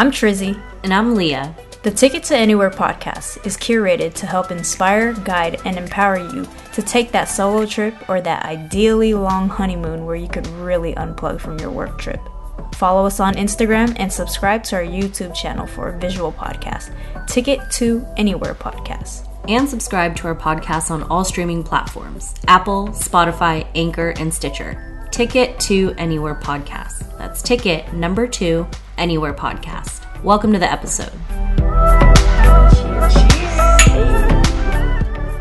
I'm Trizzy. And I'm Leah. The Ticket to Anywhere podcast is curated to help inspire, guide, and empower you to take that solo trip or that ideally long honeymoon where you could really unplug from your work trip. Follow us on Instagram and subscribe to our YouTube channel for a visual podcast, Ticket to Anywhere podcast. And subscribe to our podcast on all streaming platforms Apple, Spotify, Anchor, and Stitcher. Ticket to Anywhere podcast. That's ticket number two, Anywhere podcast. Welcome to the episode.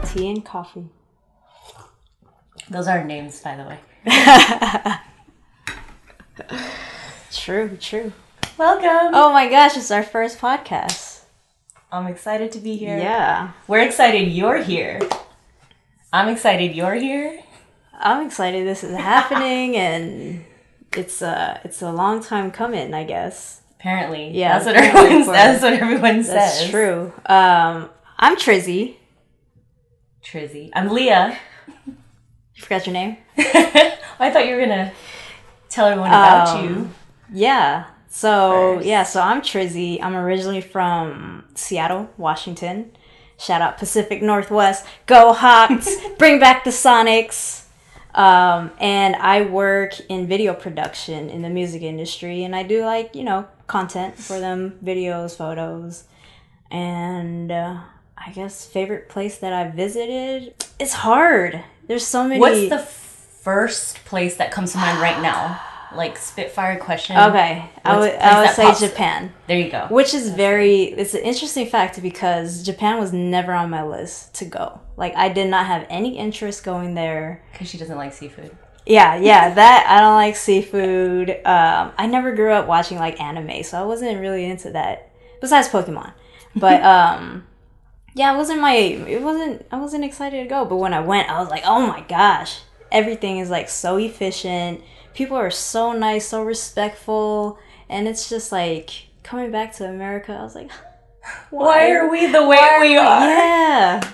Tea and coffee. Those are names, by the way. True, true. Welcome. Oh my gosh, it's our first podcast. I'm excited to be here. Yeah. We're excited you're here. I'm excited you're here. I'm excited this is happening and it's a it's a long time coming, I guess. Apparently. Yeah, That's what everyone that's what everyone That's true. Um I'm Trizzy. Trizzy. I'm Leah. You forgot your name? I thought you were gonna tell everyone about Um, you. Yeah. So First. yeah, so I'm Trizzy. I'm originally from Seattle, Washington. Shout out Pacific Northwest. Go Hawks! Bring back the Sonics. Um, and I work in video production in the music industry, and I do like you know content for them, videos, photos, and uh, I guess favorite place that I visited. It's hard. There's so many. What's the first place that comes to mind right now? Like Spitfire question. okay? I would I would say pops- Japan. There you go. which is very it's an interesting fact because japan was never on my list to go like i did not have any interest going there Because she doesn't like seafood. yeah yeah that i don't like seafood um, i never grew up watching like anime so i wasn't really into that besides pokemon but um yeah it wasn't my it wasn't i wasn't excited to go but when i went i was like oh my gosh everything is like so efficient people are so nice so respectful and it's just like coming back to america i was like Why are we the way we are? yeah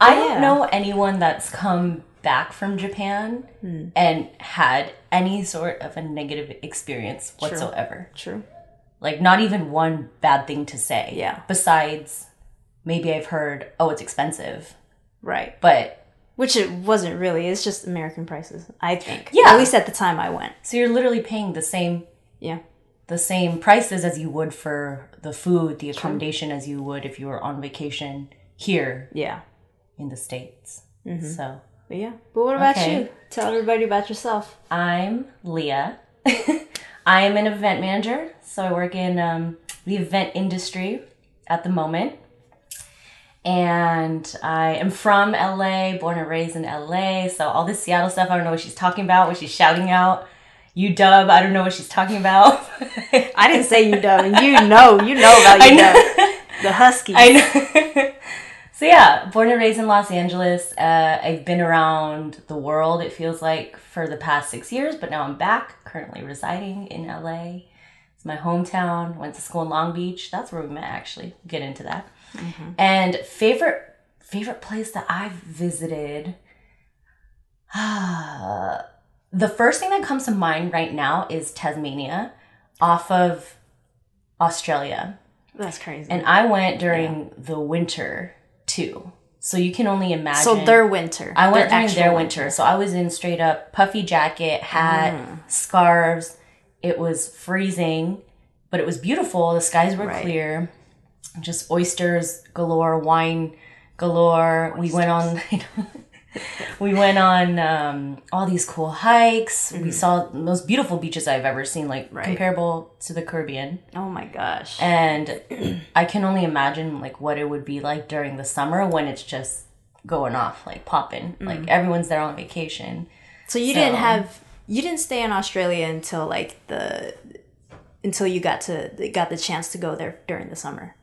I Yeah. don't know anyone that's come back from Japan Hmm. and had any sort of a negative experience whatsoever. true Like not even one bad thing to say. Yeah. Besides maybe I've heard, oh, it's expensive. right But which it wasn't really it's just american prices i think Yeah. at least at the time i went so you're literally paying the same yeah the same prices as you would for the food, the accommodation as you would if you were on vacation here yeah in the States. Mm-hmm. So but yeah but what about Okay. you tell everybody about yourself I'm Leah. I am an event manager, so I work in um, the event industry at the moment. And I am from LA, born and raised in LA. So all this Seattle stuff, I don't know what she's talking about, what she's shouting out. U-Dub, I don't know what she's talking about. i didn't say U-Dub and you know you know about U-Dub the huskies I know. so yeah, born and raised in Los Angeles. Uh, I've been around the world. It feels like for the past six years, but now I'm back, currently residing in LA. It's my hometown. Went to school in Long Beach. That's where we met. Actually, get into that. And favorite favorite place that I've visited. the first thing that comes to mind right now is Tasmania, off of Australia. that's crazy And I went during the winter too. So you can only imagine. so their winter I went their during their winter. So I was in straight up puffy jacket, hat, Mm. scarves. It was freezing, but it was beautiful. The skies were Right. clear. Just oysters galore, wine galore. We went on we went on um, all these cool hikes. We saw the most beautiful beaches I've ever seen, like Mm-hmm. Right. comparable to the Caribbean oh my gosh and I can only imagine like what it would be like during the summer when it's just going off like popping Mm. like everyone's there on vacation so you didn't have you didn't stay in australia until like the until you got to got the chance to go there during the summer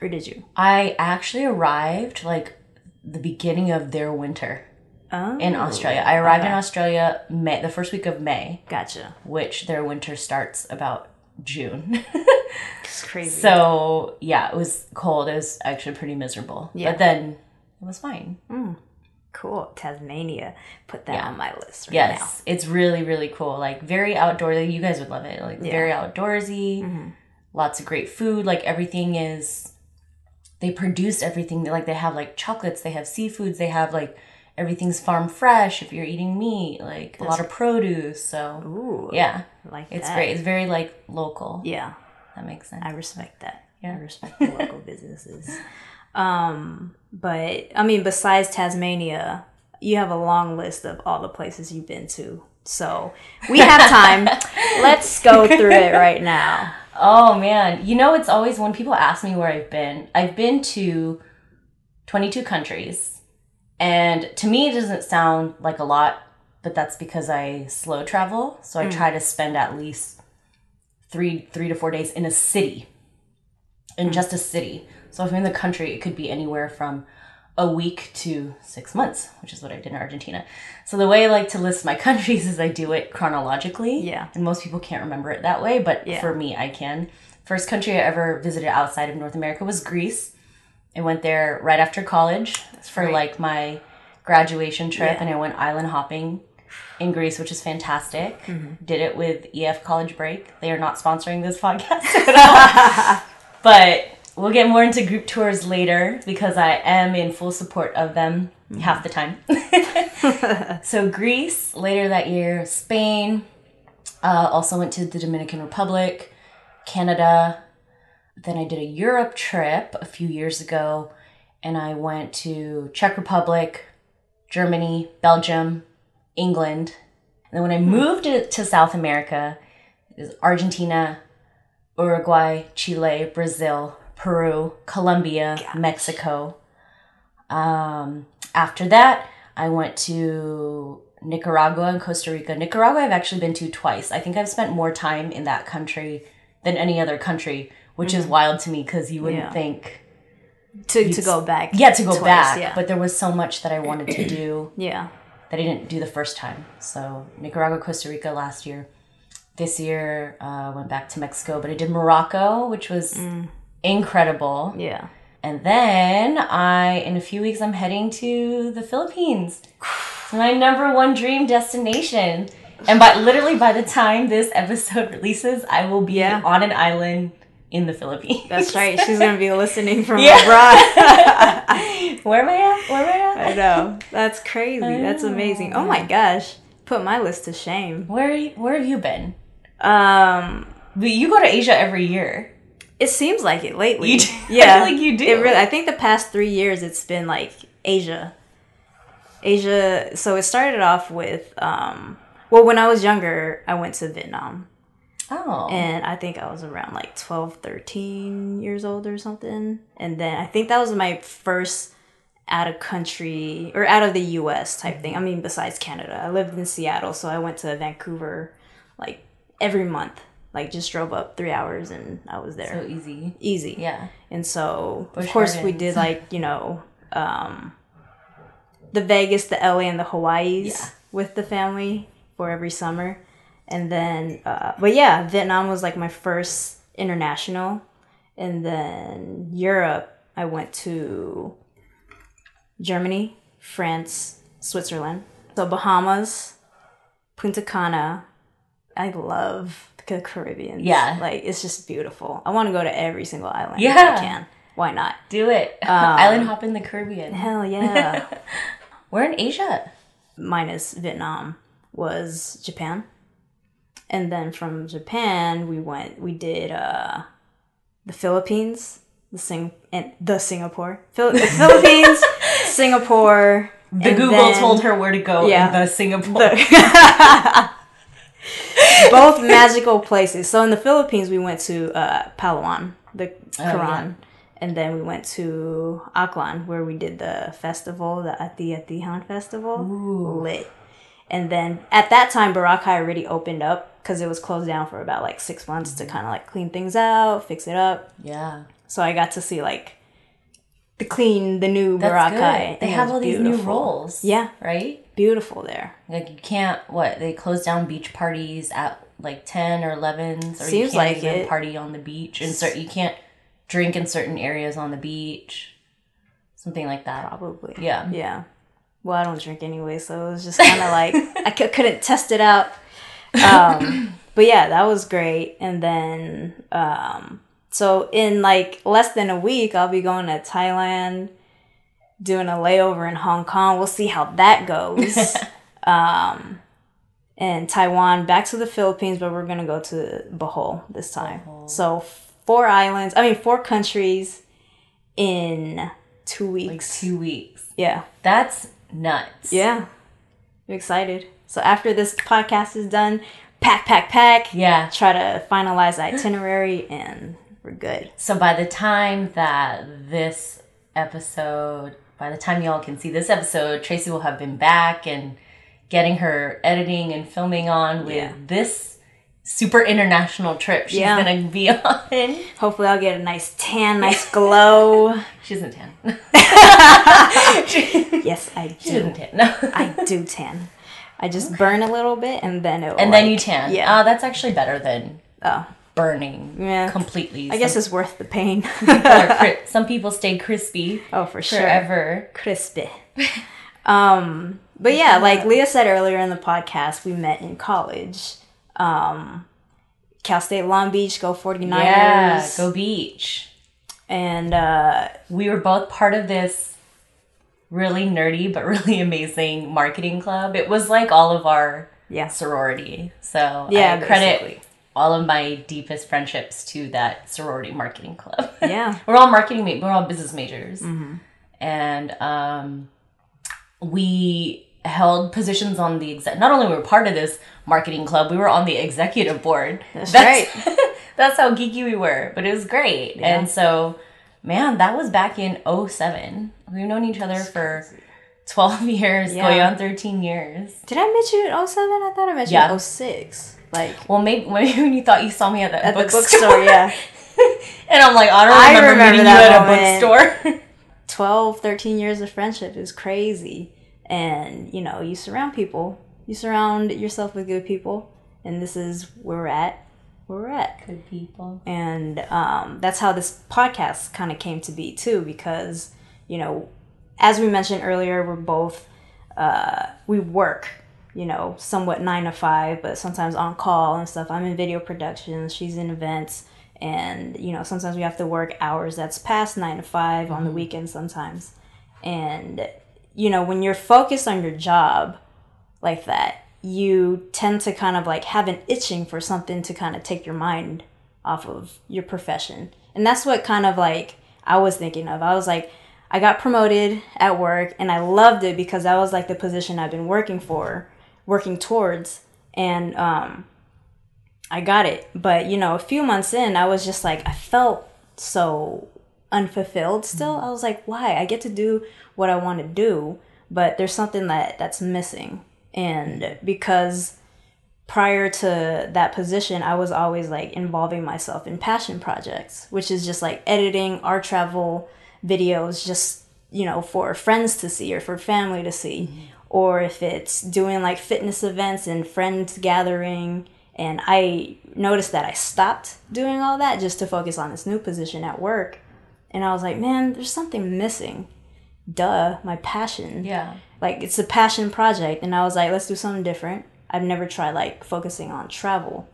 or did you i actually arrived like the beginning of their winter oh in australia i arrived in australia may the first week of may gotcha which their winter starts about june it's crazy so yeah it was cold it was actually pretty miserable Yeah. but then it was fine mm, Cool. Tasmania. Put that Yeah. on my list right Yes, it's really really cool. Like very outdoorsy. You guys would love it. Like very outdoorsy. Mm-hmm. lots of great food. Like everything is, they produce everything. Like they have like chocolates, they have seafoods, they have like everything's farm fresh if you're eating meat, like a lot of produce. So Ooh, yeah, like it's that. great. It's very like local. Yeah, That makes sense. I respect that. Yeah. I respect the local businesses. Um, but I mean, besides Tasmania, you have a long list of all the places you've been to. So we have time. Let's go through it right now. Oh man, you know it's always when people ask me where I've been. I've been to 22 countries. And to me it doesn't sound like a lot, but that's because I slow travel, so I hmm. try to spend at least 3 3 to 4 days in a city. In hmm. just a city. So if I'm in the country, it could be anywhere from a week to 6 months, which is what I did in Argentina. So the way I like to list my countries is I do it chronologically. Yeah. And most people can't remember it that way, but Yeah. for me, I can. First country I ever visited outside of North America was Greece. I went there right after college for great. like my graduation trip, Yeah. and I went island hopping in Greece, which is fantastic. Mm-hmm. Did it with EF College Break. They are not sponsoring this podcast at all. but we'll get more into group tours later because I am in full support of them Mm-hmm. half the time. so Greece later that year, Spain, uh, also went to the Dominican Republic, Canada. Then I did a Europe trip a few years ago, and I went to Czech Republic, Germany, Belgium, England. And then when I moved to, to South America, it was Argentina, Uruguay, Chile, Brazil, Peru, Colombia, Mexico. Um, after that, I went to Nicaragua and Costa Rica. Nicaragua, I've actually been to twice. I think I've spent more time in that country than any other country, which is wild to me because you wouldn't Yeah. think, To, to go back. yeah, to go twice, back. Yeah. But there was so much that I wanted to do yeah. that I didn't do the first time. So Nicaragua, Costa Rica last year. This year, uh, went back to Mexico, but I did Morocco, which was incredible. Yeah. And then I, in a few weeks, I'm heading to the Philippines. It's my number one dream destination. And by literally by the time this episode releases, I will be Yeah. on an island in the Philippines. That's right. She's gonna be listening from Yeah. abroad. Where am I at? Where am I at? I know. That's crazy. That's amazing. Oh my gosh. Put my list to shame. Where you, where have you been? Um But you go to Asia every year. It seems like it lately. You do? I Yeah. feel like you do. It really I think the past three years it's been like Asia. Asia so it started off with um well when I was younger I went to Vietnam. Oh. and I think I was around like 12, 13 years old or something. And then I think that was my first out of country or out of the US type thing. I mean, besides Canada, I lived in Seattle, so I went to Vancouver like every month. Like, just drove up three hours and I was there. so easy. Easy. Yeah. And so, of Busch course, we did like, you know, um, the Vegas, the LA, and the Hawaii's Yeah. with the family for every summer. And then, uh, but yeah, Vietnam was like my first international. And then Europe, I went to Germany, France, Switzerland. So Bahamas, Punta Cana. I love the Caribbean. Yeah. Like, it's just beautiful. I want to go to every single island Yeah. I can. Why not? Do it. Um, Island hop in the Caribbean. Hell yeah. We're in Asia. Minus Vietnam was Japan. And then from Japan, we went, we did uh, the Philippines, the Sing, and the Singapore, Phil- the Philippines, Singapore. The Google then told her where to go Yeah. in the Singapore. both magical places. So in the Philippines, we went to uh, Palawan, the Oh, Coron, and then we went to Aklan, where we did the festival, the Ati Atihan festival, lit. And then at that time, Boracay already opened up because it was closed down for about like six months to kind of like clean things out, fix it up. yeah. So I got to see like the clean, the new That's Boracay. good. They have all these new beautiful. roles. Yeah, Right? Beautiful there. Like you can't what, they close down beach parties at like ten or eleven. Or you Seems can't like even it. party on the beach. And cer- you can't drink in certain areas on the beach. Something like that. Probably. Yeah. Yeah. Well, I don't drink anyway, so it was just kind of like I c- couldn't test it out. Um, but but yeah, that was great. And then, um, so in like less than a week, I'll be going to Thailand, doing a layover in Hong Kong. We'll see how that goes. um, and Taiwan, back to the Philippines, but we're gonna go to Bohol this time. So four islands. I mean, four countries in two Like weeks. two weeks. yeah, That's nuts. yeah. I'm excited. So after this podcast is done, pack, pack, pack. Yeah. Try to finalize the itinerary, and we're good. So by the time that this episode, by the time y'all can see this episode, Tracy will have been back and getting her editing and filming on with Yeah. this super international trip she's Yeah. gonna be on. Hopefully, I'll get a nice tan, nice glow. She doesn't tan. yes, I She do. doesn't tan. No. I do tan. I just burn a little bit, and then it. and then you tan. Yeah. Yeah. that's actually better than Oh, burning Yeah. completely. I guess it's worth the pain. some people, cri- some people stay crispy oh, for sure. forever. crispy. um, but yeah, like Leah said earlier in the podcast, we met in college. Um, Cal State Long Beach, go 49ers. Yeah, go beach. and uh, we were both part of this really nerdy but really amazing marketing club. It was like all of our yeah, sorority. So Yeah, I credit basically. All of my deepest friendships to that sorority marketing club. yeah, we're all marketing ma- we're all business majors. Mm-hmm. And um we held positions on the exec not only were we part of this marketing club, we were on the executive board. That's right. that's how geeky we were, but it was great. And so, man, that was back in 07. We've known each other for 12 years, Yeah. going on 13 years. Did I meet you at 07? I thought I met you Yeah. at 06. Like Well, maybe, maybe when you thought you saw me at the at the bookstore. bookstore, yeah. and I'm like, I don't I remember, remember meeting that you at a bookstore. 12, 13 years of friendship is crazy. And, you know, you surround people. You surround yourself with good people. And this is where we're at. Where we're at. Good people. and um, that's how this podcast kind of came to be too because you know as we mentioned earlier we're both uh, we work you know somewhat nine to five but sometimes on call and stuff i'm in video productions she's in events and you know sometimes we have to work hours that's past nine to 5 on the mm-hmm. weekends sometimes and you know when you're focused on your job like that, you tend to kind of like have an itching for something to kind of take your mind off of your profession. And that's what kind of like I was thinking of. I was like, I got promoted at work and I loved it because that was like the position I've been working for, working towards. And um, I got it. But, you know, a few months in, I was just like, I felt so unfulfilled still. I was like, why? I get to do what I want to do, but there's something that that's missing. And because prior to that position, I was always like involving myself in passion projects, which is just like editing art travel videos just, you know, for friends to see or for family to see. Or if it's doing like fitness events and friends gathering. And I noticed that I stopped doing all that just to focus on this new position at work. And I was like, man, there's something missing. Duh, my passion Yeah. like it's a passion project and i was like let's do something different i've never tried like focusing on travel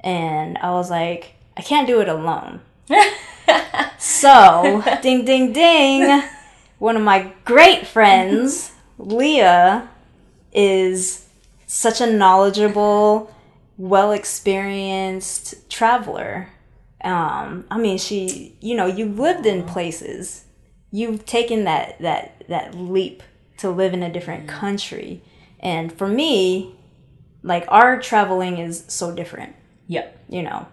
and i was like i can't do it alone so ding ding ding one of my great friends leah is such a knowledgeable well experienced traveler. Um i mean she you know you lived in places. You've taken that that that leap to live in a different country. And for me like our traveling is so different. Yep. you know?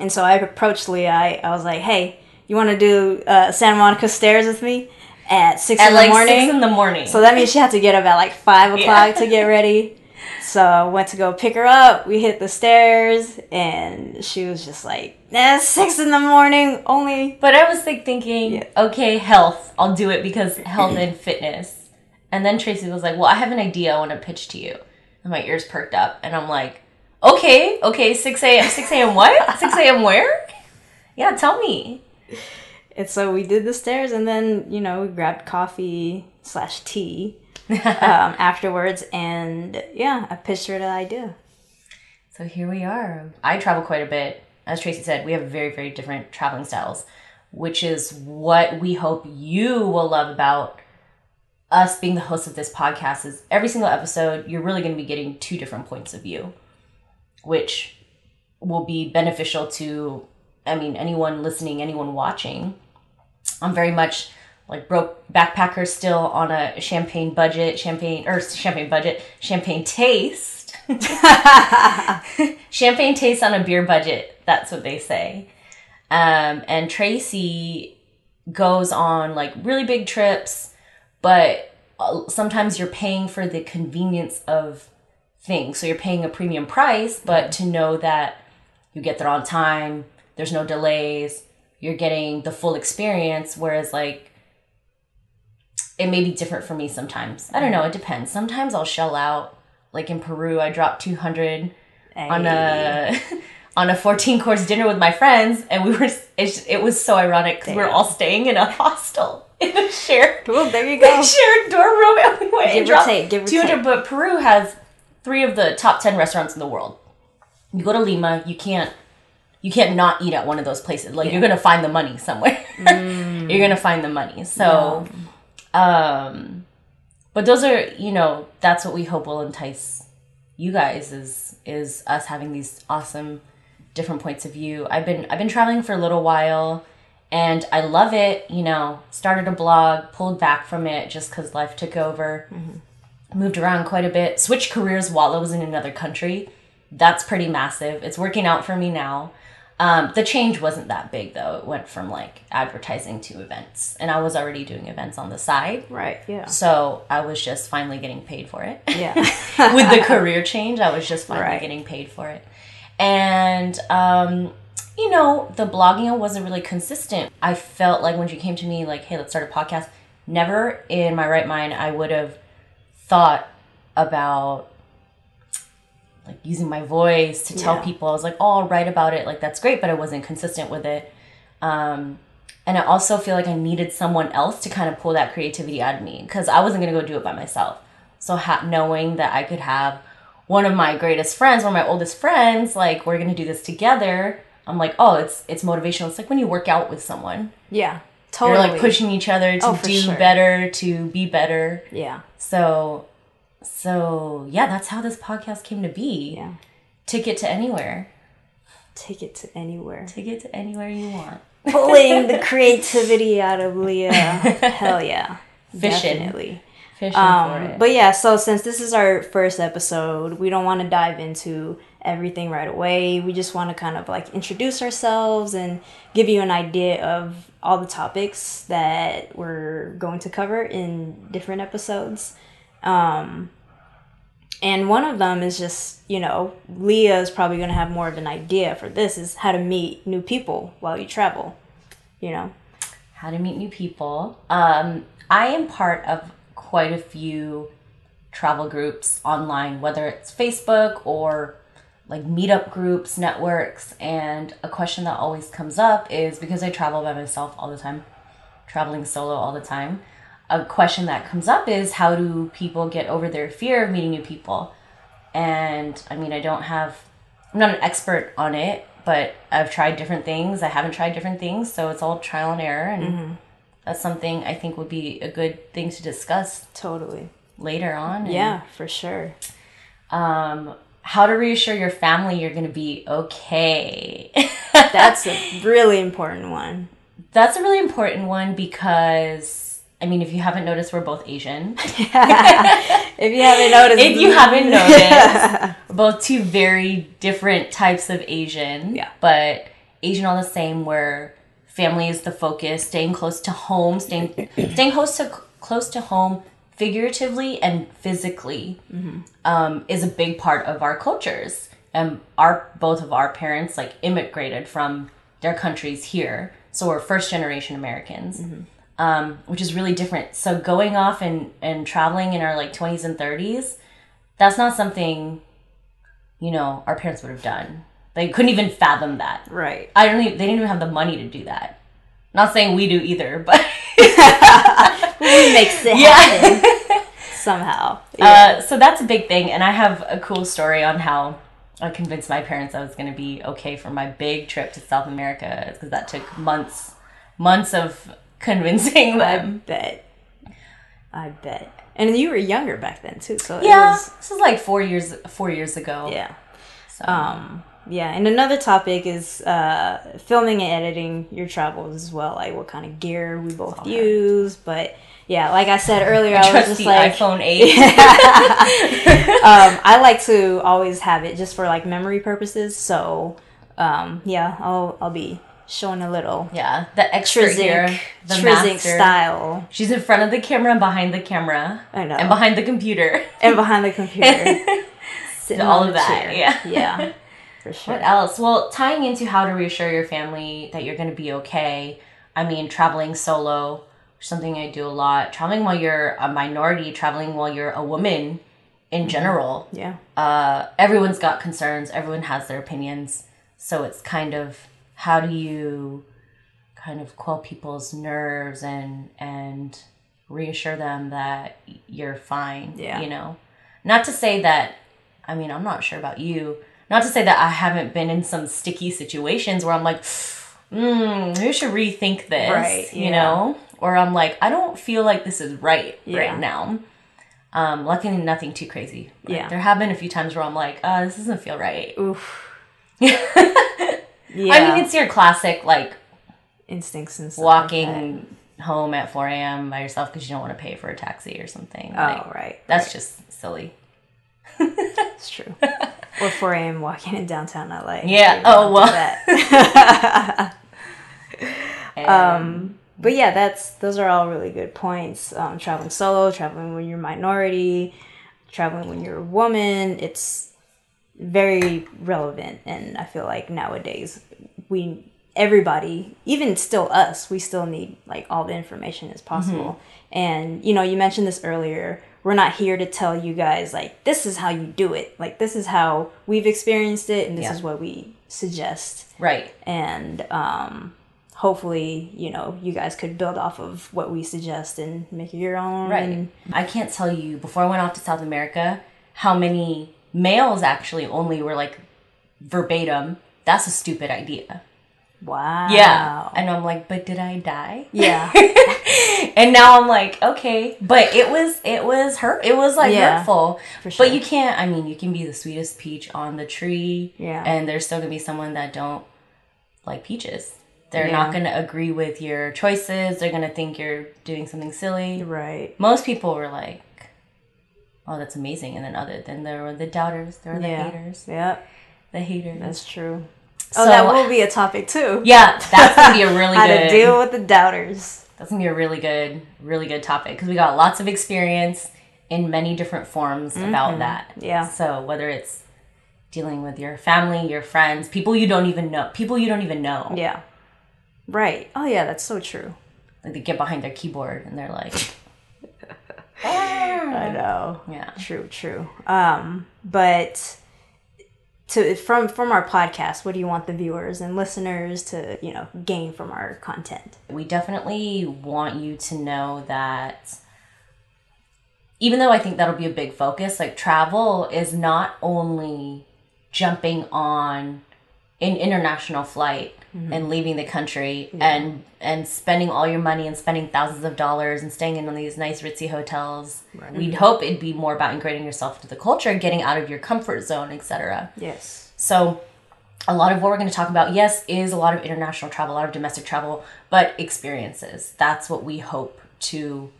And so i approached leah. I, I was like hey you want to do uh, santa monica stairs with me at six At in like the morning six in the morning. so that means she had to get up at like five o'clock to get ready. So I went to go pick her up. We hit the stairs, and she was just like, "Nah, six in the morning only." But I was like thinking, Yeah. okay, health. I'll do it because health and fitness. And then Tracy was like, well, I have an idea I want to pitch to you. And my ears perked up, and I'm like, okay, okay, 6 a.m. 6 a.m. what? 6 a.m. where? Yeah, tell me. And so we did the stairs, and then you know we grabbed coffee slash tea um, afterwards, and yeah, I pitched her the idea. So here we are. I travel quite a bit. As Tracy said, we have very, very different traveling styles, which is what we hope you will love about us being the host of this podcast is every single episode you're really going to be getting two different points of view which will be beneficial to i mean anyone listening anyone watching i'm very much like broke backpacker still on a champagne budget champagne or champagne budget champagne taste. Champagne taste on a beer budget that's what they say. Um, and tracy goes on like really big trips but uh, sometimes you're paying for the convenience of things. So you're paying a premium price but to know that you get there on time there's no delays you're getting the full experience whereas like it may be different for me sometimes. I don't know it depends. Sometimes i'll shell out like in peru i dropped 200 on a on a 14 course dinner with my friends and we were it, it was so ironic because we were all staying in a hostel in a shared Well, there you go. shared dorm room and we went Give or dropped take, give 200 take. but peru has three of the top 10 restaurants in the world. You go to lima you can't you can't not eat at one of those places. Like you're gonna find the money somewhere. Mm. you're gonna find the money. So um but those are you know that's what we hope will entice you guys is is us having these awesome different points of view. I've been i've been traveling for a little while and i love it you know. Started a blog pulled back from it just because life took over. Moved around quite a bit. Switched careers while i was in another country. That's pretty massive. It's working out for me now um, the change wasn't that big though it went from like advertising to events and i was already doing events on the side Right. Yeah. so i was just finally getting paid for it Yeah. with the career change i was just finally Right. getting paid for it and um, you know the blogging wasn't really consistent i felt like when she came to me like hey let's start a podcast never in my right mind i would have thought about like using my voice to tell Yeah. people i was like oh i'll write about it like that's great but i wasn't consistent with it um, and i also feel like i needed someone else to kind of pull that creativity out of me because i wasn't going to go do it by myself so ha- knowing that i could have one of my greatest friends one of my oldest friends like we're going to do this together i'm like oh it's it's motivational it's like when you work out with someone Yeah. Totally. you're like pushing each other to Oh, do sure. better to be better Yeah. so so yeah that's how this podcast came to be Yeah. ticket to anywhere Take it to anywhere. ticket to anywhere you want Pulling the creativity out of Leah. Hell yeah. Fishing. Definitely. fishing for Um, it but yeah, so since this is our first episode, we don't want to dive into everything right away. We just want to kind of like introduce ourselves and give you an idea of all the topics that we're going to cover in different episodes. Um, and one of them is just, you know, Leah is probably going to have more of an idea for this is how to meet new people while you travel, you know? how to meet new people. Um, I am part of quite a few travel groups online, whether it's Facebook or like meetup groups, networks. And a question that always comes up is because I travel by myself all the time, traveling solo all the time. A question that comes up is how do people get over their fear of meeting new people? And I mean, I don't have, I'm not an expert on it, but I've tried different things. I haven't tried different things, so it's all trial and error. And that's something I think would be a good thing to discuss Totally. later on. And, Yeah, for sure. Um, how to reassure your family you're going to be okay. That's a really important one. That's a really important one because, I mean, if you haven't noticed, we're both Asian. If you haven't noticed, if you haven't noticed, we're both two very different types of Asian. Yeah. But Asian all the same, where family is the focus, staying close to home, staying staying close to close to home, figuratively and physically, um, is a big part of our cultures. And our both of our parents like immigrated from their countries here, so we're first generation Americans um, which is really different. So going off and, and traveling in our like 20s and 30s, that's not something, you know, our parents would have done. They couldn't even fathom that. right. I don't even, they didn't even have the money to do that. Not saying we do either, but We makes it happen yeah. somehow. Uh, so that's a big thing. And I have a cool story on how I convinced my parents I was going to be okay for my big trip to South America because that took months, months of convincing I them. bet. I bet. And you were younger back then too, so it Yeah, was this is like four years, four years ago. yeah. So, Um, yeah, and another topic is uh, filming and editing your travels as well, like what kind of gear we both Okay. use. But yeah, like I said earlier, I, was trust just the like, iPhone 8. um, I like to always have it just for like memory purposes. So um, yeah, I'll I'll be showing a little yeah, the extra here, the master. style, She's in front of the camera and behind the camera. I know. And behind the computer. and behind the computer, sitting All of that, chair. yeah. yeah, for sure. What else? Well, tying into how to reassure your family that you're going to be okay. I mean, traveling solo, something I do a lot. Traveling while you're a minority, traveling while you're a woman in general. Yeah, Uh, everyone's got concerns, everyone has their opinions. So it's kind of how do you kind of quell people's nerves and and reassure them that you're fine, Yeah. you know. Not to say that I mean, I'm not sure about you. Not to say that I haven't been in some sticky situations where I'm like, mm, maybe I should rethink this, Right, you yeah. know? Or I'm like, I don't feel like this is right Yeah. right now. Um, luckily, nothing too crazy. But Yeah. There have been a few times where I'm like, uh, this doesn't feel right. oof. I mean, it's your classic, like, instincts and stuff like walking home at 4 a.m. by yourself because you don't want to pay for a taxi or something. that. Like, Oh, right. That's just silly. It's true. or 4 a.m. walking in downtown LA. Yeah, oh, well. that. Um, but yeah, that's those are all really good points. Um, traveling solo, traveling when you're minority, traveling when you're a woman. It's very relevant, and I feel like nowadays we everybody, even still us, we still need like all the information as possible. And you know, you mentioned this earlier. We're not here to tell you guys like this is how you do it. Like this is how we've experienced it, and this Yeah. is what we suggest right. and um, hopefully you know you guys could build off of what we suggest and make it your own Right. I can't tell you, before I went off to South America, how many males actually only were like verbatim, that's a stupid idea. wow Yeah. And I'm like, but did I die? yeah and now I'm like, okay, but it was it was hurt. It was like Yeah, hurtful. for sure. But you can't. I mean, you can be the sweetest peach on the tree. Yeah. And there's still gonna be someone that don't like peaches. They're Yeah. not gonna agree with your choices. They're gonna think you're doing something silly. right Most people were like, "Oh, that's amazing," and then other then there were the doubters. There were the yeah haters. yep The haters. that's true So- oh that will be a topic too yeah, that's gonna be a really how good. to deal with the doubters That's gonna be a really good, really good topic because we got lots of experience in many different forms about that. Mm-hmm. Yeah. So whether it's dealing with your family, your friends, people you don't even know, people you don't even know, yeah right oh yeah that's so true like they get behind their keyboard and they're like, i know. Yeah, true true. Um but to from from our podcast what do you want the viewers and listeners to you know gain from our content? We definitely want you to know that. Even though I think that'll be a big focus, like travel is not only jumping on an international flight mm-hmm. and leaving the country and and spending all your money and spending thousands of dollars and staying in these nice ritzy hotels. We'd mm-hmm. hope it'd be more about integrating yourself into the culture, getting out of your comfort zone, etc. yes So, a lot of what we're going to talk about, yes, is a lot of international travel, a lot of domestic travel, but experiences. That's what we hope to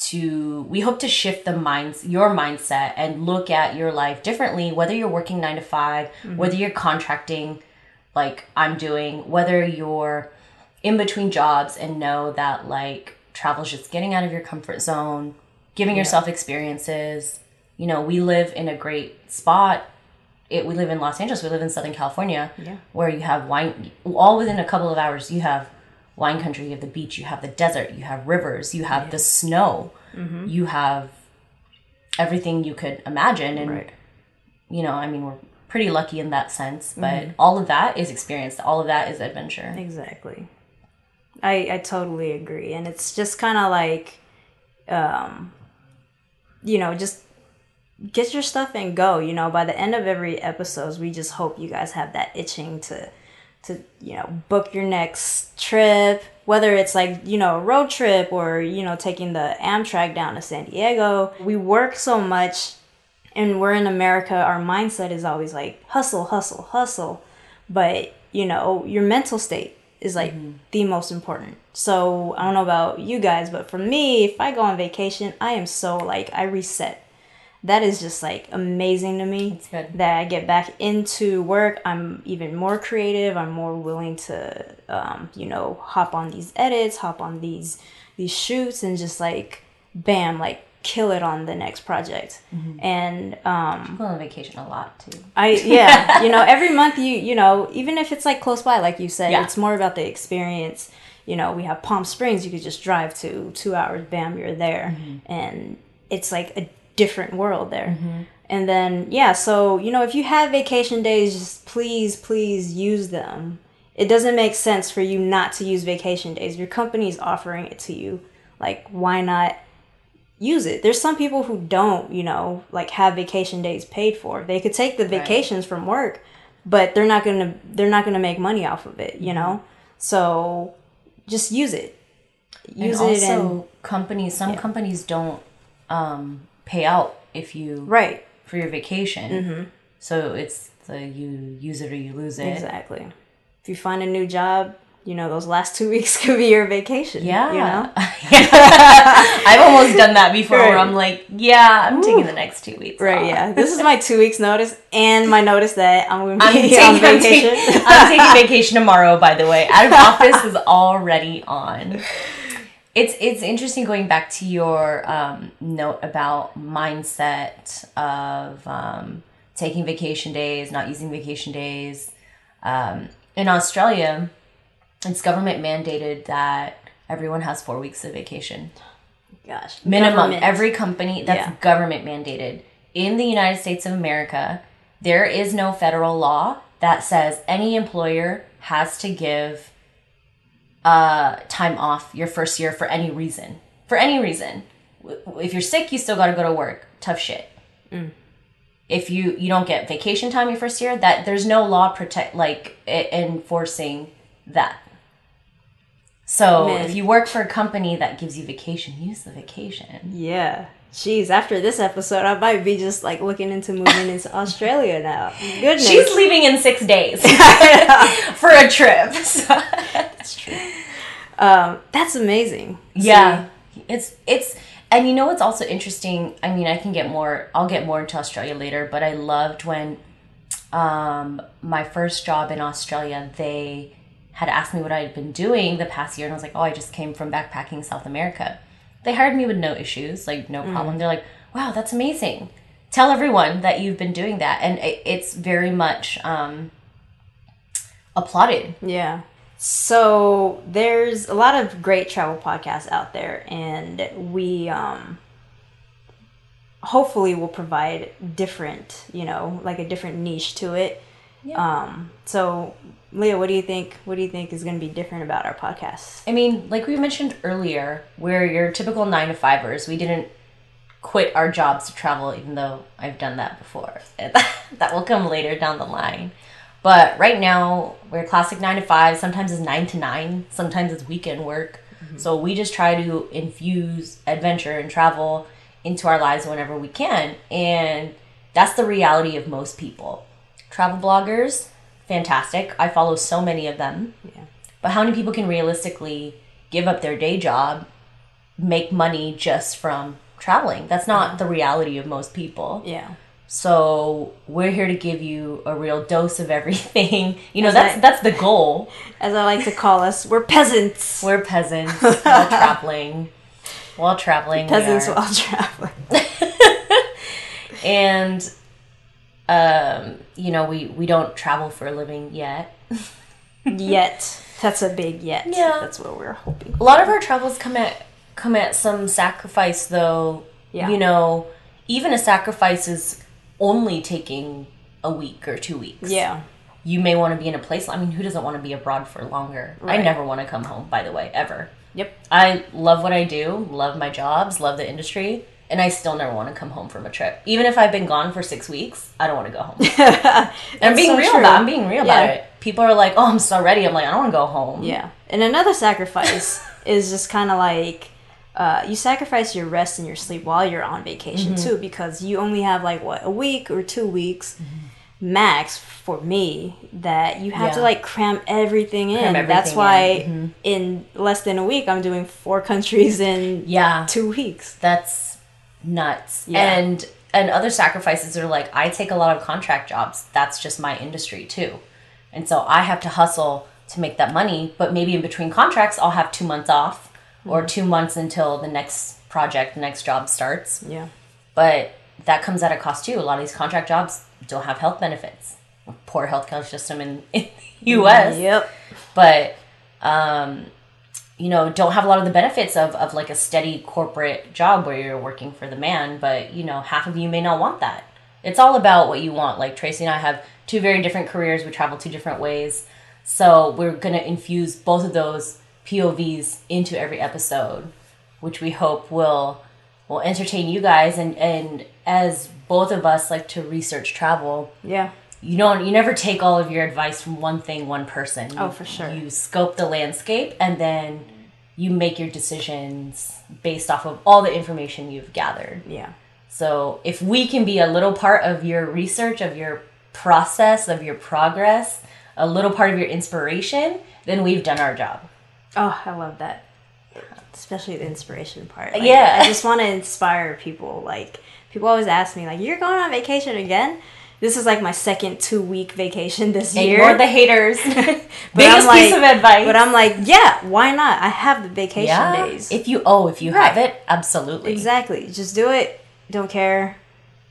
to we hope to shift the minds your mindset and look at your life differently whether you're working 9 to 5 mm-hmm. whether you're contracting like I'm doing whether you're in between jobs and know that like travel's just getting out of your comfort zone giving yourself experiences. You know we live in a great spot. It, we live in Los Angeles, we live in Southern California, Yeah. where you have wine, all within a couple of hours, you have wine country, you have the beach, you have the desert, you have rivers, you have the snow, you have everything you could imagine. And, Right. you know, I mean, we're pretty lucky in that sense, but all of that is experience, all of that is adventure. Exactly. I I totally agree, and it's just kind of like, um, you know, just get your stuff and go. You know, by the end of every episodes, we just hope you guys have that itching to to you know book your next trip whether it's like you know a road trip or you know taking the amtrak down to san diego. We work so much and we're in america our mindset is always like hustle hustle hustle. But you know your mental state is like mm-hmm. the most important. So i don't know about you guys but for me if i go on vacation i am so like i reset that is just like amazing to me It's good. that I get back into work. I'm even more creative. I'm more willing to, um, you know, hop on these edits, hop on these these shoots, and just like, bam, like kill it on the next project. And um, Go on vacation a lot too. I yeah, you know, every month you you know, even if it's like close by, like you said, Yeah. it's more about the experience. You know, we have Palm Springs. You could just drive to two hours. Bam, you're there, and it's like a different world there. And then yeah, so you know, if you have vacation days, just please, please use them. It doesn't make sense for you not to use vacation days. Your company is offering it to you. Like, why not use it? There's some people who don't, you know, like have vacation days paid for. They could take the vacations from work, but they're not gonna they're not gonna make money off of it, you know. So just use it. Use and it also, and companies. Some companies don't um, pay out if you right. for your vacation. Mm-hmm. So it's the you use it or you lose it. Exactly. If you find a new job, you know those last two weeks could be your vacation. Yeah. You know. I've almost done that before where I'm like, yeah, I'm taking the next two weeks. Right. off. Yeah. This is my two weeks notice and my notice that I'm going to I'm be taking, on I'm, vacation. taking, I'm taking vacation tomorrow, by the way. Out of office is already on. It's it's interesting going back to your um, note about mindset of um, taking vacation days, not using vacation days. Um, in Australia, it's government mandated that everyone has four weeks of vacation Gosh. minimum government. every company that's Yeah. government mandated in the united states of america there is no federal law that says any employer has to give uh, time off your first year for any reason for any reason if you're sick you still got to go to work tough shit Mm. if you you don't get vacation time your first year that there's no law protect like enforcing that so Man. if you work for a company that gives you vacation use the vacation Yeah. Jeez, after this episode, I might be just like looking into moving into Australia now. Goodness. she's leaving in six days for a trip so. That's true. Um, that's amazing. yeah it's it's and you know what's also interesting i mean i can get more i'll get more into australia later but i loved when um my first job in australia they had asked me what i had been doing the past year and i was like oh i just came from backpacking south america they hired me with no issues like no problem. They're like wow that's amazing. Tell everyone that you've been doing that. And it, it's very much um applauded. Yeah. So there's a lot of great travel podcasts out there, and we um, hopefully will provide different, you know, like a different niche to it. Um, so Leah, what do you think? What do you think is going to be different about our podcast? I mean, like we mentioned earlier, we're your typical nine to fivers. We didn't quit our jobs to travel, even though I've done that before. that will come later down the line. But right now, we're classic nine to five. Sometimes it's nine to nine. Sometimes it's weekend work. Mm-hmm. So we just try to infuse adventure and travel into our lives whenever we can. And that's the reality of most people. Travel bloggers, fantastic. I follow so many of them. Yeah. But how many people can realistically give up their day job, make money just from traveling? That's not the reality of most people. Yeah. So we're here to give you a real dose of everything. You know, That's that's that's the goal. As I like to call us, we're peasants. We're peasants while traveling. While traveling, peasants while traveling. and um, you know, we we don't travel for a living yet. yet. That's a big yet. Yeah. That's what we're hoping. A lot of our travels come at come at some sacrifice though. Yeah. You know, even a sacrifice is only taking a week or two weeks. Yeah. You may want to be in a place I mean, who doesn't want to be abroad for longer? I never want to come home, by the way, ever. Yep. I love what I do, love my jobs, love the industry. And I still never want to come home from a trip. Even if I've been gone for six weeks, I don't want to go home. I'm being so real true. about. I'm being real about it. People are like, "Oh, I'm so ready." I'm like, I don't want to go home. Yeah. And another sacrifice is just kind of like uh, you sacrifice your rest and your sleep while you're on vacation Mm-hmm. too, because you only have like what a week or two weeks max for me that you have to like cram everything in. Cram That's why in. Mm-hmm. in less than a week I'm doing four countries in Yeah. two weeks. That's nuts. Yeah. And and other sacrifices are like I take a lot of contract jobs. That's just my industry too. And so I have to hustle to make that money, but maybe in between contracts I'll have 2 months off or 2 months until the next project, the next job starts. Yeah. But that comes at a cost too. A lot of these contract jobs don't have health benefits. Poor healthcare system in, in the US Yep. but um, you know don't have a lot of the benefits of, of like a steady corporate job where you're working for the man but you know half of you may not want that. It's all about what you want. Like tracy and i have two very different careers. We travel two different ways. So we're going to infuse both of those povs into every episode which we hope will will entertain you guys. And and as both of us like to research travel Yeah. You don't you never take all of your advice from one thing one person Oh, for sure. you scope the landscape and then you make your decisions based off of all the information you've gathered Yeah. so if we can be a little part of your research of your process of your progress a little part of your inspiration then we've done our job Oh, I love that. Especially the inspiration part. Like, Yeah. I just want to inspire people. Like, people always ask me, like, you're going on vacation again? This is like my second two week vacation this year. ignore the haters But biggest I'm piece like- of advice But I'm like, yeah, why not? I have the vacation yeah days. if you oh if you Right. have it absolutely exactly. Just do it. Don't care.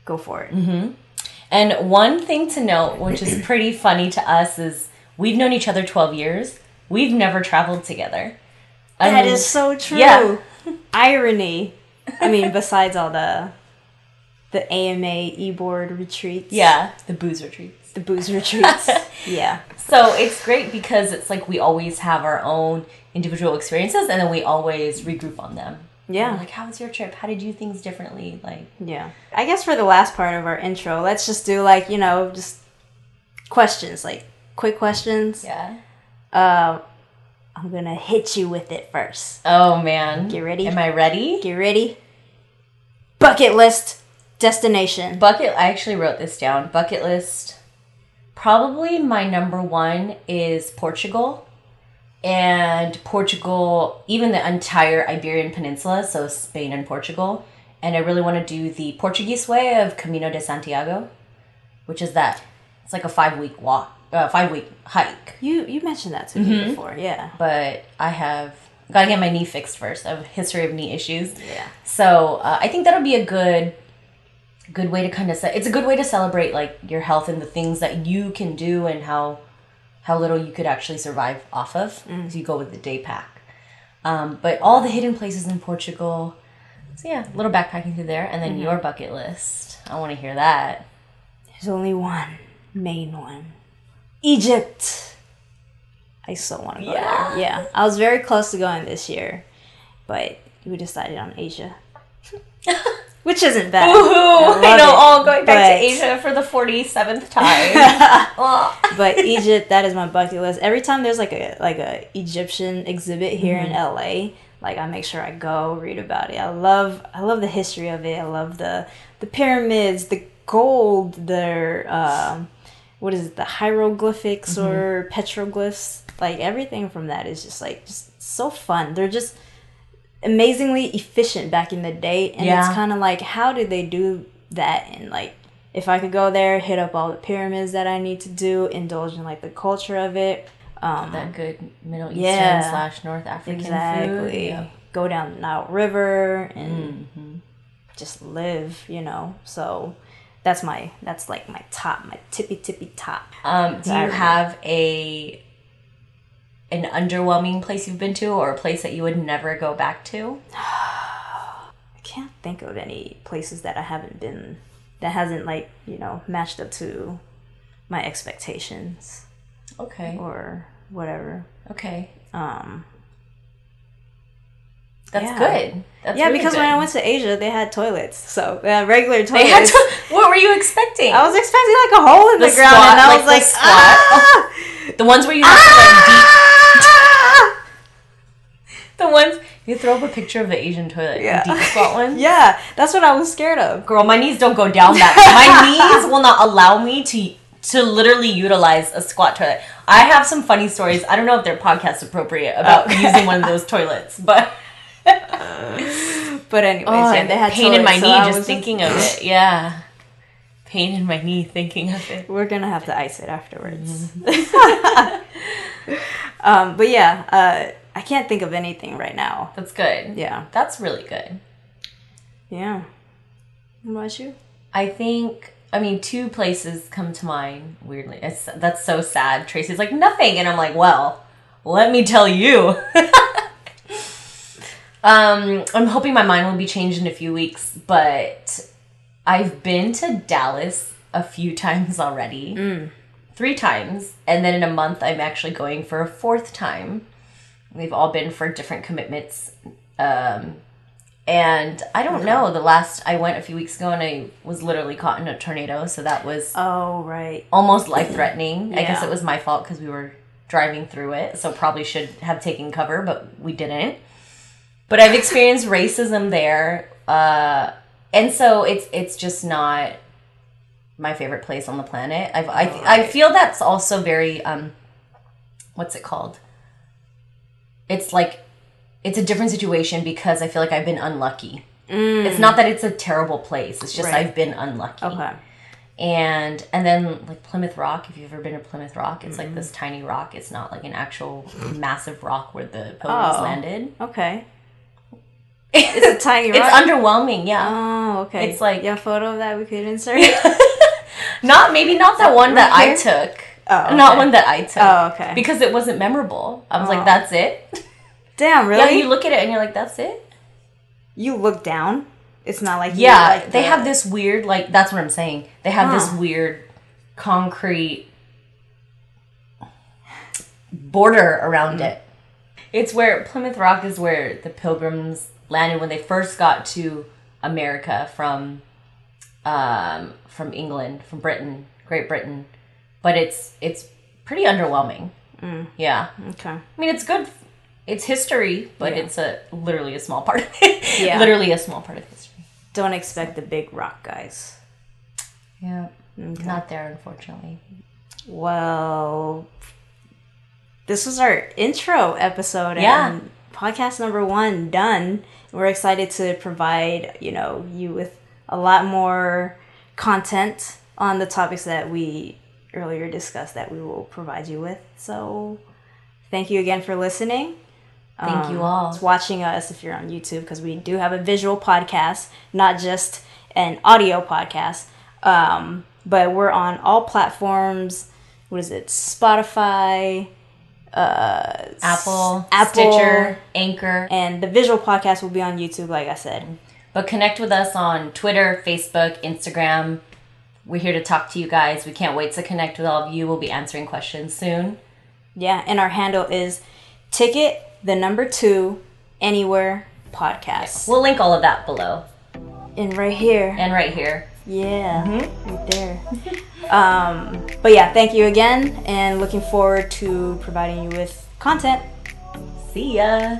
Go for it. Mm-hmm. And one thing to note, which is pretty funny to us, is we've known each other 12 years. We've never traveled together. That is so true. yeah. Irony. I mean, besides all the the AMA e board retreats. Yeah, the booze retreats. The booze retreats. yeah. So it's great because it's like we always have our own individual experiences and then we always regroup on them. Yeah. Like, how was your trip? How did you do things differently? Like, Yeah. I guess for the last part of our intro, let's just do like, you know, just questions, like quick questions. yeah. Uh, I'm going to hit you with it first. Oh man. Get ready? Am I ready? Get ready? Bucket list destination. Bucket I actually wrote this down. Bucket list. Probably my number one is Portugal. And Portugal, even the entire Iberian Peninsula, so Spain and Portugal. And I really want to do the Portuguese way of Camino de Santiago, which is that. It's like a five week walk, uh, five week hike. you you mentioned that to Mm-hmm. me before. Yeah. But I have got to get my knee fixed first. I have a history of knee issues. Yeah. So uh, I think that'll be a good, good way to kind of set. It's a good way to celebrate like your health and the things that you can do and how, how little you could actually survive off of. Because you go with the day pack. Um, but all the hidden places in Portugal. So yeah, a little backpacking through there, and then your bucket list. I want to hear that. There's only one main one. Egypt. I so want to go Yeah. there. Yeah. I was very close to going this year, but we decided on Asia. Which isn't bad. Woohoo! I I, know, it, all going back but- to Asia for the forty seventh time. But Egypt, that is my bucket list. Every time there's like a like a Egyptian exhibit here in LA, like I make sure I go read about it. I love I love the history of it. I love the the pyramids, the gold, their um, what is it, the hieroglyphics or petroglyphs. Like everything from that is just like just so fun. They're just amazingly efficient back in the day, and Yeah. it's kind of like how did they do that? And like if I could go there, hit up all the pyramids that I need to do, indulge in like the culture of it. Um, that good Middle Eastern Yeah. slash North African food. exactly. Yep. Go down the Nile River and Mm-hmm. just live, you know. So that's my that's like my top, my tippy tippy top. Um, do you have a an underwhelming place you've been to, or a place that you would never go back to? I can't think of any places that I haven't been that hasn't like you know matched up to my expectations Okay. or whatever. Okay. Um, That's Yeah. good. That's yeah, really because good. when I went to Asia, they had toilets. So they had regular toilets. they had to, what were you expecting? I was expecting like a hole in the, The ground, squat, and I like was like, squat. ah! the ones where you have to like deep. The ones you throw up a picture of the Asian toilet, Yeah. the deep squat one. Yeah, that's what I was scared of. Girl, my knees don't go down that. my knees will not allow me to to literally utilize a squat toilet. I have some funny stories. I don't know if they're podcast appropriate about Okay. using one of those toilets, but But anyways, oh, yeah, they had pain in my so knee I just thinking of it. Yeah, pain in my knee thinking of it. We're gonna have to ice it afterwards. Mm-hmm. um, but yeah, uh, I can't think of anything right now. That's good. Yeah, That's really good. yeah. What about you? I think I mean two places come to mind weirdly. It's, that's so sad. Tracy's like nothing, and I'm like, well, let me tell you. um, I'm hoping my mind will be changed in a few weeks, but I've been to Dallas a few times already, three times, and then in a month I'm actually going for a fourth time. We've all been for different commitments. Um, and I don't know. The last I went a few weeks ago, and I was literally caught in a tornado, so that was Oh right. almost life threatening. I guess it was my fault because we were driving through it, so probably should have taken cover, but we didn't. But I've experienced racism there, uh, and so it's it's just not my favorite place on the planet. I've, I I Right. feel that's also very um, what's it called? It's like it's a different situation because I feel like I've been unlucky. It's not that it's a terrible place. It's just Right. I've been unlucky Okay. and and then like Plymouth Rock. If you've ever been to Plymouth Rock, it's Mm-hmm. like this tiny rock. It's not like an actual massive rock where the pilgrims Oh. landed. Okay. It's a tiny It's underwhelming, yeah. Oh, okay. It's like- yeah, photo of that we could insert. Not maybe not that one that I took. Oh, Not one that I took. Oh, okay. Because it wasn't memorable. I was Oh. like, that's it. Damn, really? Yeah, you look at it and you're like, that's it. You look down. It's not like Yeah, like they the- have this weird like that's what I'm saying. They have this weird concrete border around Mm. it. It's where Plymouth Rock is where the pilgrims landed when they first got to America from um, from England, from Britain, Great Britain. But it's it's pretty underwhelming. Mm. Yeah. Okay. I mean, it's good. It's history, but Yeah. it's a literally a small part of it. Yeah. literally a small part of history. Don't expect the big rock guys. Yeah. Not there, unfortunately. Well, this was our intro episode Yeah. and podcast number one done. We're excited to provide, you know, you with a lot more content on the topics that we earlier discussed that we will provide you with. So thank you again for listening. Thank you all. It's watching us if you're on YouTube because we do have a visual podcast, not just an audio podcast. Um, but we're on all platforms. What is it? Spotify, uh, Apple, Apple. Stitcher, Anchor. and the visual podcast will be on YouTube, like I said. But connect with us on Twitter, Facebook, Instagram. We're here to talk to you guys. We can't wait to connect with all of you. We'll be answering questions soon. Yeah, and our handle is ticket the number two anywhere podcast. We'll link all of that below And right here. and right here. Yeah, right there. um, but yeah, thank you again, and looking forward to providing you with content. See ya.